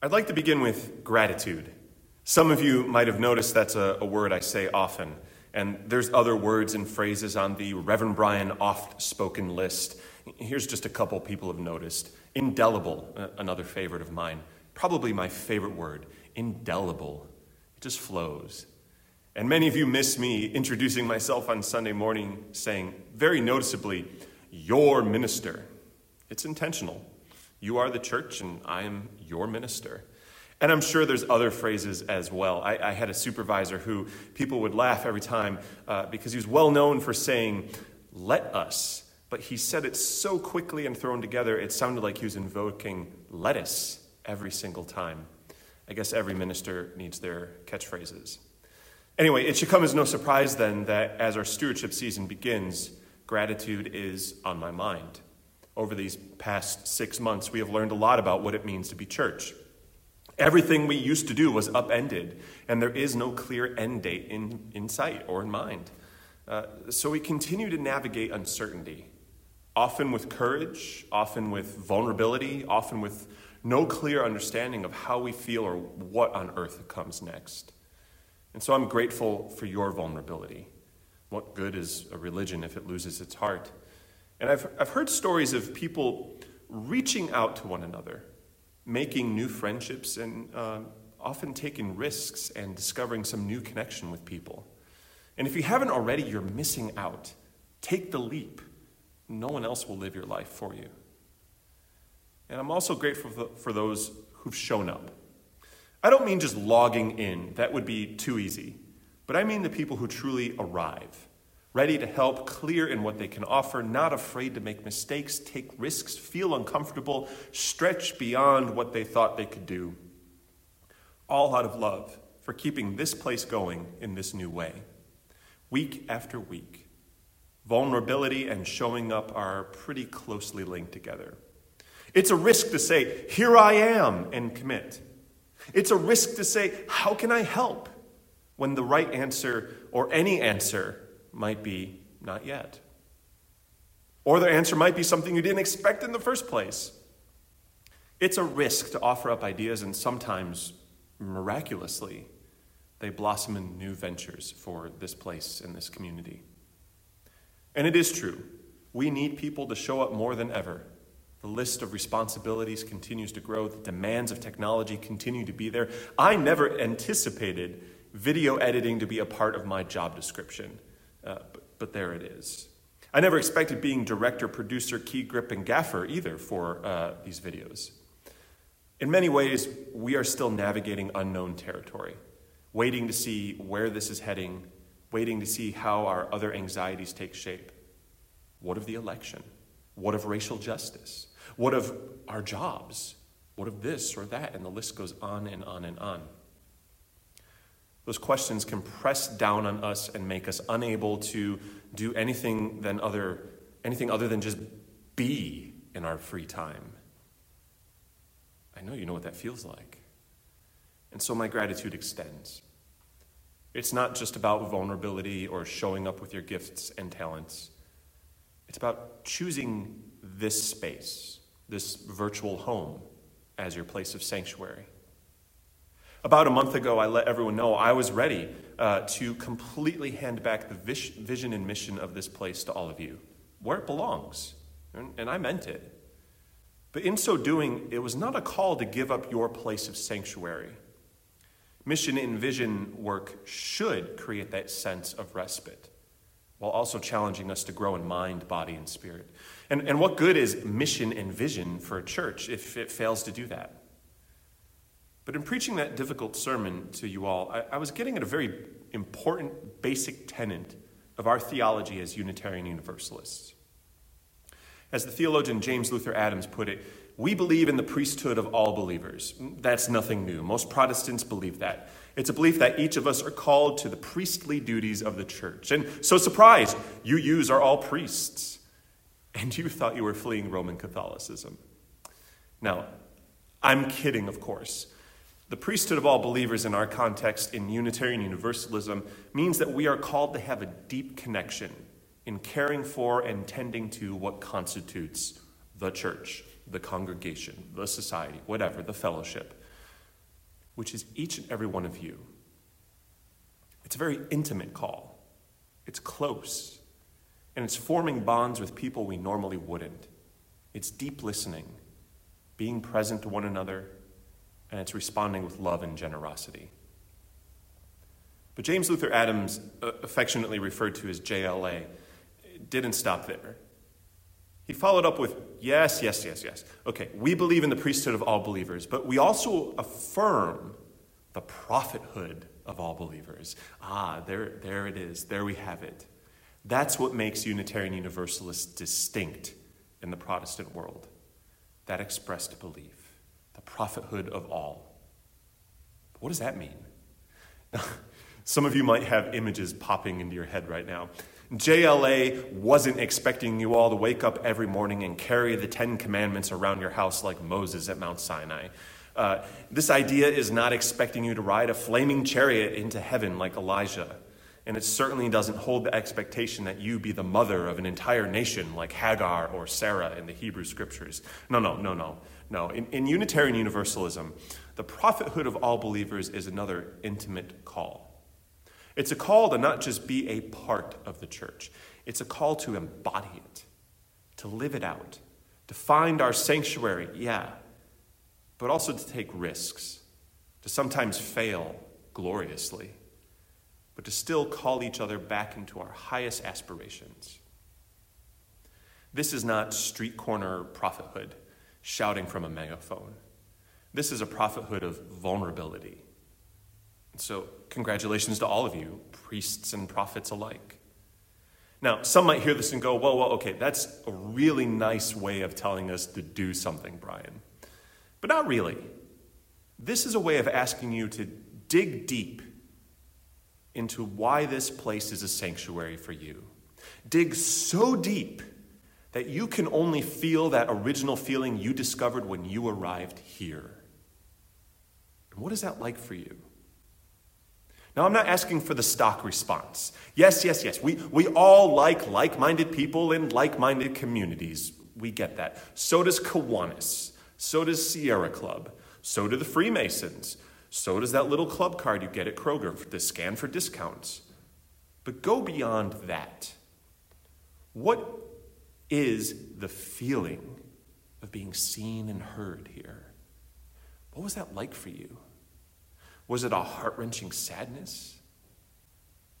I'd like to begin with gratitude. Some of you might have noticed that's a, a, word I say often, and there's other words and phrases on the Reverend Brian oft spoken list. Here's just a couple people have noticed. Indelible, another favorite of mine. Probably my favorite word. Indelible. It just flows. And many of you miss me introducing myself on Sunday morning saying, very noticeably, your minister. It's intentional. You are the church, and I am your minister. And I'm sure there's other phrases as well. I, I had a supervisor who people would laugh every time uh, because he was well known for saying, let us. But he said it so quickly and thrown together, it sounded like he was invoking lettuce every single time. I guess every minister needs their catchphrases. Anyway, it should come as no surprise then that as our stewardship season begins, gratitude is on my mind. Over these past six months, we have learned a lot about what it means to be church. Everything we used to do was upended, and there is no clear end date in, in sight or in mind. Uh, so we continue to navigate uncertainty, often with courage, often with vulnerability, often with no clear understanding of how we feel or what on earth comes next. And so I'm grateful for your vulnerability. What good is a religion if it loses its heart? And I've, I've heard stories of people reaching out to one another making new friendships and uh, often taking risks and discovering some new connection with people. And if you haven't already, you're missing out. Take the leap. No one else will live your life for you. And I'm also grateful for those who've shown up. I don't mean just logging in, that would be too easy. But I mean the people who truly arrive ready to help, clear in what they can offer, not afraid to make mistakes, take risks, feel uncomfortable, stretch beyond what they thought they could do. All out of love for keeping this place going in this new way. Week after week, vulnerability and showing up are pretty closely linked together. It's a risk to say, Here I am, and commit. It's a risk to say, How can I help? when the right answer or any answer might be not yet. Or the answer might be something you didn't expect in the first place. It's a risk to offer up ideas, and sometimes, miraculously, they blossom in new ventures for this place and this community. And it is true. We need people to show up more than ever. The list of responsibilities continues to grow. The demands of technology continue to be there. I never anticipated video editing to be a part of my job description. Uh, but, but, there it is. I never expected being director, producer, key grip, and gaffer either for uh, these videos. In many ways, we are still navigating unknown territory, waiting to see where this is heading, waiting to see how our other anxieties take shape. What of the election? What of racial justice? What of our jobs? What of this or that? And the list goes on and on and on. Those questions can press down on us and make us unable to do anything than other anything other than just be in our free time. I know you know what that feels like. And so my gratitude extends. It's not just about vulnerability or showing up with your gifts and talents. It's about choosing this space, this virtual home, as your place of sanctuary. About a month ago, I let everyone know I was ready uh, to completely hand back the vis- vision and mission of this place to all of you, where it belongs. And, and I meant it. But in so doing, it was not a call to give up your place of sanctuary. Mission and vision work should create that sense of respite while also challenging us to grow in mind, body, and spirit. And, and what good is mission and vision for a church if it fails to do that? But in preaching that difficult sermon to you all, I, I was getting at a very important basic tenet of our theology as Unitarian Universalists. As the theologian James Luther Adams put it, we believe in the priesthood of all believers. That's nothing new. Most Protestants believe that. It's a belief that each of us are called to the priestly duties of the church. And so, surprise, you use are all priests. And you thought you were fleeing Roman Catholicism. Now, I'm kidding, of course. The priesthood of all believers in our context in Unitarian Universalism means that we are called to have a deep connection in caring for and tending to what constitutes the church, the congregation, the society, whatever, the fellowship. which is each and every one of you. It's a very intimate call, it's close, and it's forming bonds with people we normally wouldn't. It's deep listening, being present to one another, and it's responding with love and generosity. But James Luther Adams, uh, affectionately referred to as JLA, didn't stop there. He followed up with, Yes, yes, yes, yes. Okay, we believe in the priesthood of all believers, but we also affirm the prophethood of all believers. Ah, there, there it is. There we have it. That's what makes Unitarian Universalists distinct in the Protestant world. That expressed belief, the prophethood of all. But what does that mean? Some of you might have images popping into your head right now. JLA wasn't expecting you all to wake up every morning and carry the Ten Commandments around your house like Moses at Mount Sinai. Uh, this idea is not expecting you to ride a flaming chariot into heaven like Elijah. And it certainly doesn't hold the expectation that you be the mother of an entire nation like Hagar or Sarah in the Hebrew scriptures. No, no, no, no. No. In, in Unitarian Universalism, the prophethood of all believers is another intimate call. It's a call to not just be a part of the church, it's a call to embody it, to live it out, to find our sanctuary, yeah, but also to take risks, to sometimes fail gloriously, but to still call each other back into our highest aspirations. This is not street corner prophethood shouting from a megaphone. This is a prophethood of vulnerability so, congratulations to all of you, priests and prophets alike. Now, some might hear this and go, well, well, okay, that's a really nice way of telling us to do something, Brian. But not really. This is a way of asking you to dig deep into why this place is a sanctuary for you. Dig so deep that you can only feel that original feeling you discovered when you arrived here. And what is that like for you? Now, I'm not asking for the stock response. Yes, yes, yes. We, we all like like minded people in like minded communities. We get that. So does Kiwanis. So does Sierra Club. So do the Freemasons. So does that little club card you get at Kroger, the scan for discounts. But go beyond that. What is the feeling of being seen and heard here? What was that like for you? Was it a heart wrenching sadness?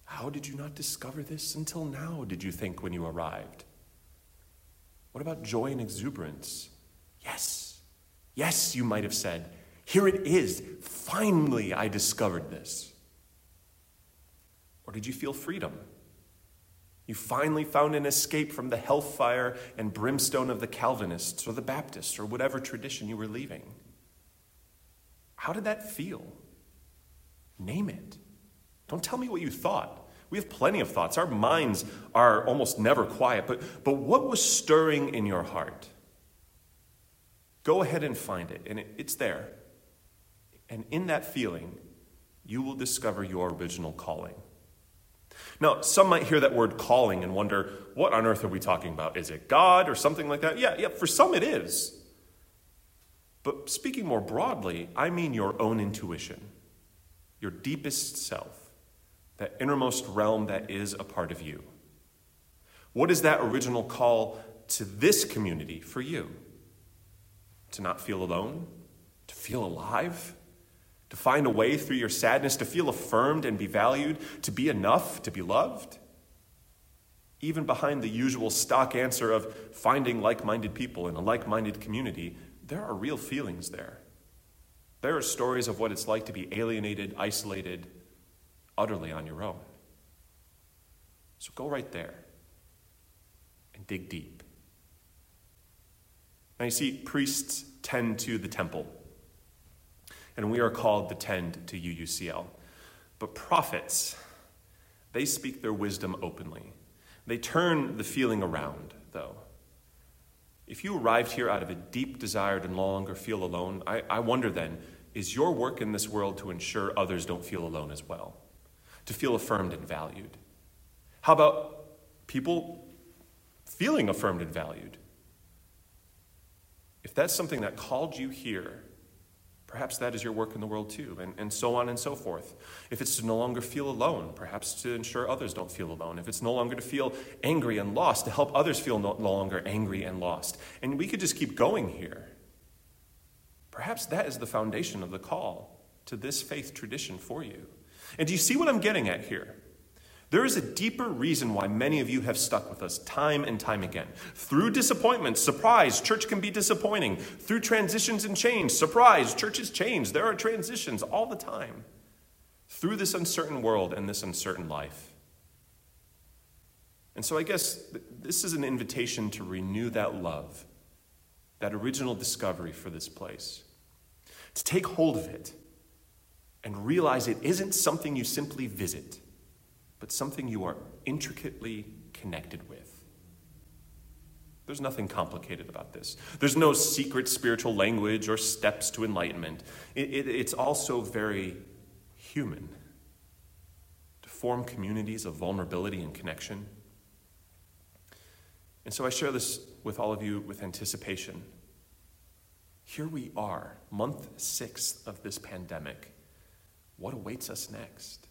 How did you not discover this until now, did you think when you arrived? What about joy and exuberance? Yes, yes, you might have said, Here it is. Finally, I discovered this. Or did you feel freedom? You finally found an escape from the hellfire and brimstone of the Calvinists or the Baptists or whatever tradition you were leaving. How did that feel? Name it. Don't tell me what you thought. We have plenty of thoughts. Our minds are almost never quiet. But, but what was stirring in your heart? Go ahead and find it, and it, it's there. And in that feeling, you will discover your original calling. Now, some might hear that word calling and wonder, what on earth are we talking about? Is it God or something like that? Yeah, yeah, for some it is. But speaking more broadly, I mean your own intuition your deepest self, that innermost realm that is a part of you. What is that original call to this community for you? To not feel alone? To feel alive? To find a way through your sadness, to feel affirmed and be valued, to be enough, to be loved? Even behind the usual stock answer of finding like minded people in a like minded community, there are real feelings there. There are stories of what it's like to be alienated, isolated, utterly on your own. So go right there and dig deep. Now, you see, priests tend to the temple, and we are called to tend to UUCL. But prophets, they speak their wisdom openly. They turn the feeling around, though. If you arrived here out of a deep desire to no longer feel alone, I, I wonder then is your work in this world to ensure others don't feel alone as well, to feel affirmed and valued? How about people feeling affirmed and valued? If that's something that called you here, Perhaps that is your work in the world too, and, and so on and so forth. If it's to no longer feel alone, perhaps to ensure others don't feel alone. If it's no longer to feel angry and lost, to help others feel no, no longer angry and lost. And we could just keep going here. Perhaps that is the foundation of the call to this faith tradition for you. And do you see what I'm getting at here? There is a deeper reason why many of you have stuck with us time and time again. Through disappointments, surprise, church can be disappointing. Through transitions and change, surprise, churches change. There are transitions all the time. Through this uncertain world and this uncertain life. And so I guess this is an invitation to renew that love, that original discovery for this place, to take hold of it and realize it isn't something you simply visit but something you are intricately connected with. There's nothing complicated about this. There's no secret spiritual language or steps to enlightenment. It, it, it's also very human to form communities of vulnerability and connection. And so I share this with all of you with anticipation. Here we are, month six of this pandemic. What awaits us next?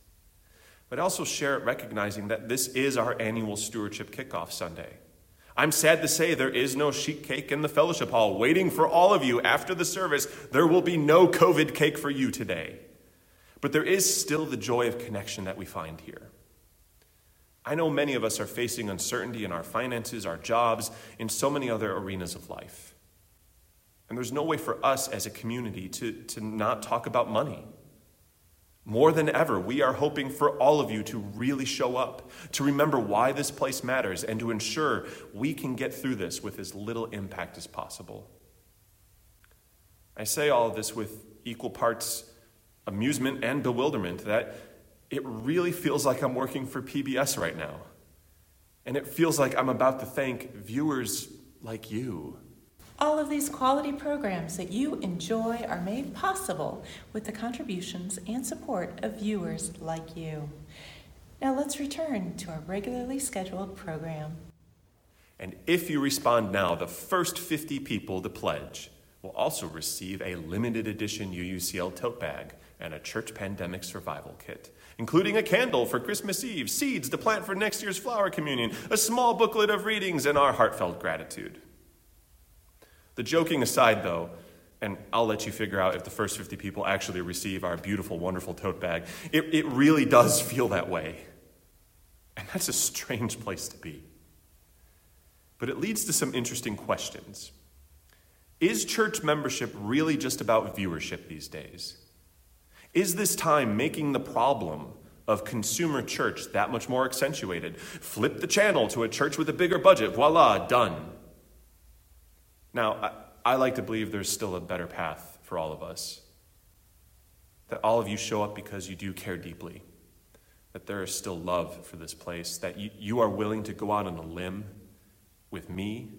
But also share it recognizing that this is our annual stewardship kickoff Sunday. I'm sad to say there is no sheet cake in the fellowship hall waiting for all of you after the service. There will be no COVID cake for you today. But there is still the joy of connection that we find here. I know many of us are facing uncertainty in our finances, our jobs, in so many other arenas of life. And there's no way for us as a community to, to not talk about money more than ever, we are hoping for all of you to really show up, to remember why this place matters, and to ensure we can get through this with as little impact as possible. I say all of this with equal parts amusement and bewilderment that it really feels like I'm working for PBS right now. And it feels like I'm about to thank viewers like you all of these quality programs that you enjoy are made possible with the contributions and support of viewers like you. Now let's return to our regularly scheduled program. And if you respond now, the first 50 people to pledge will also receive a limited edition UUCL tote bag and a church pandemic survival kit, including a candle for Christmas Eve, seeds to plant for next year's flower communion, a small booklet of readings, and our heartfelt gratitude. The joking aside, though, and I'll let you figure out if the first 50 people actually receive our beautiful, wonderful tote bag, it, it really does feel that way. And that's a strange place to be. But it leads to some interesting questions. Is church membership really just about viewership these days? Is this time making the problem of consumer church that much more accentuated? Flip the channel to a church with a bigger budget, voila, done. Now, I, I like to believe there's still a better path for all of us. That all of you show up because you do care deeply. That there is still love for this place. That you, you are willing to go out on a limb with me,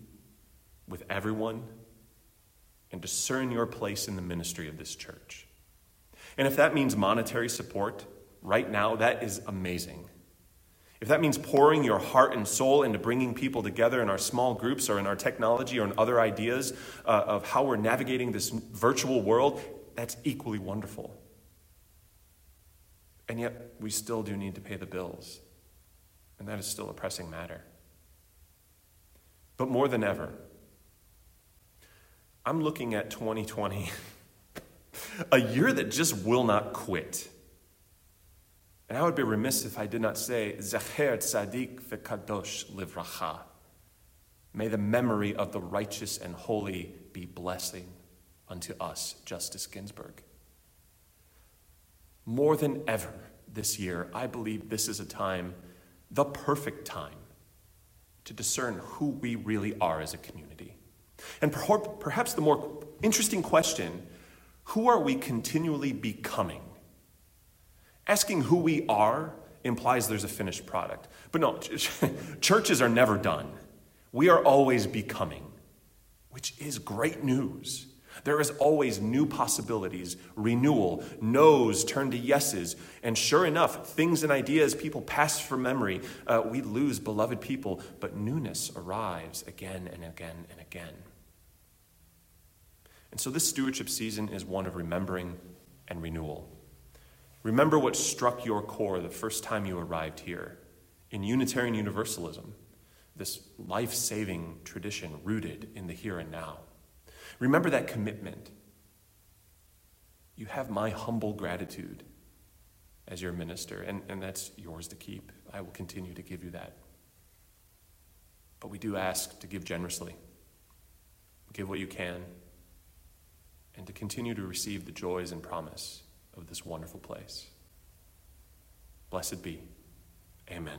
with everyone, and discern your place in the ministry of this church. And if that means monetary support, right now, that is amazing. If that means pouring your heart and soul into bringing people together in our small groups or in our technology or in other ideas uh, of how we're navigating this virtual world, that's equally wonderful. And yet, we still do need to pay the bills. And that is still a pressing matter. But more than ever, I'm looking at 2020, a year that just will not quit. And I would be remiss if I did not say, Zecher Tzadik v'Kadosh Livracha. May the memory of the righteous and holy be blessing unto us, Justice Ginsburg. More than ever this year, I believe this is a time, the perfect time, to discern who we really are as a community. And perhaps the more interesting question who are we continually becoming? Asking who we are implies there's a finished product. But no, churches are never done. We are always becoming, which is great news. There is always new possibilities, renewal, no's turn to yeses. And sure enough, things and ideas people pass from memory. Uh, we lose beloved people, but newness arrives again and again and again. And so this stewardship season is one of remembering and renewal. Remember what struck your core the first time you arrived here in Unitarian Universalism, this life saving tradition rooted in the here and now. Remember that commitment. You have my humble gratitude as your minister, and, and that's yours to keep. I will continue to give you that. But we do ask to give generously, give what you can, and to continue to receive the joys and promise of this wonderful place. Blessed be. Amen.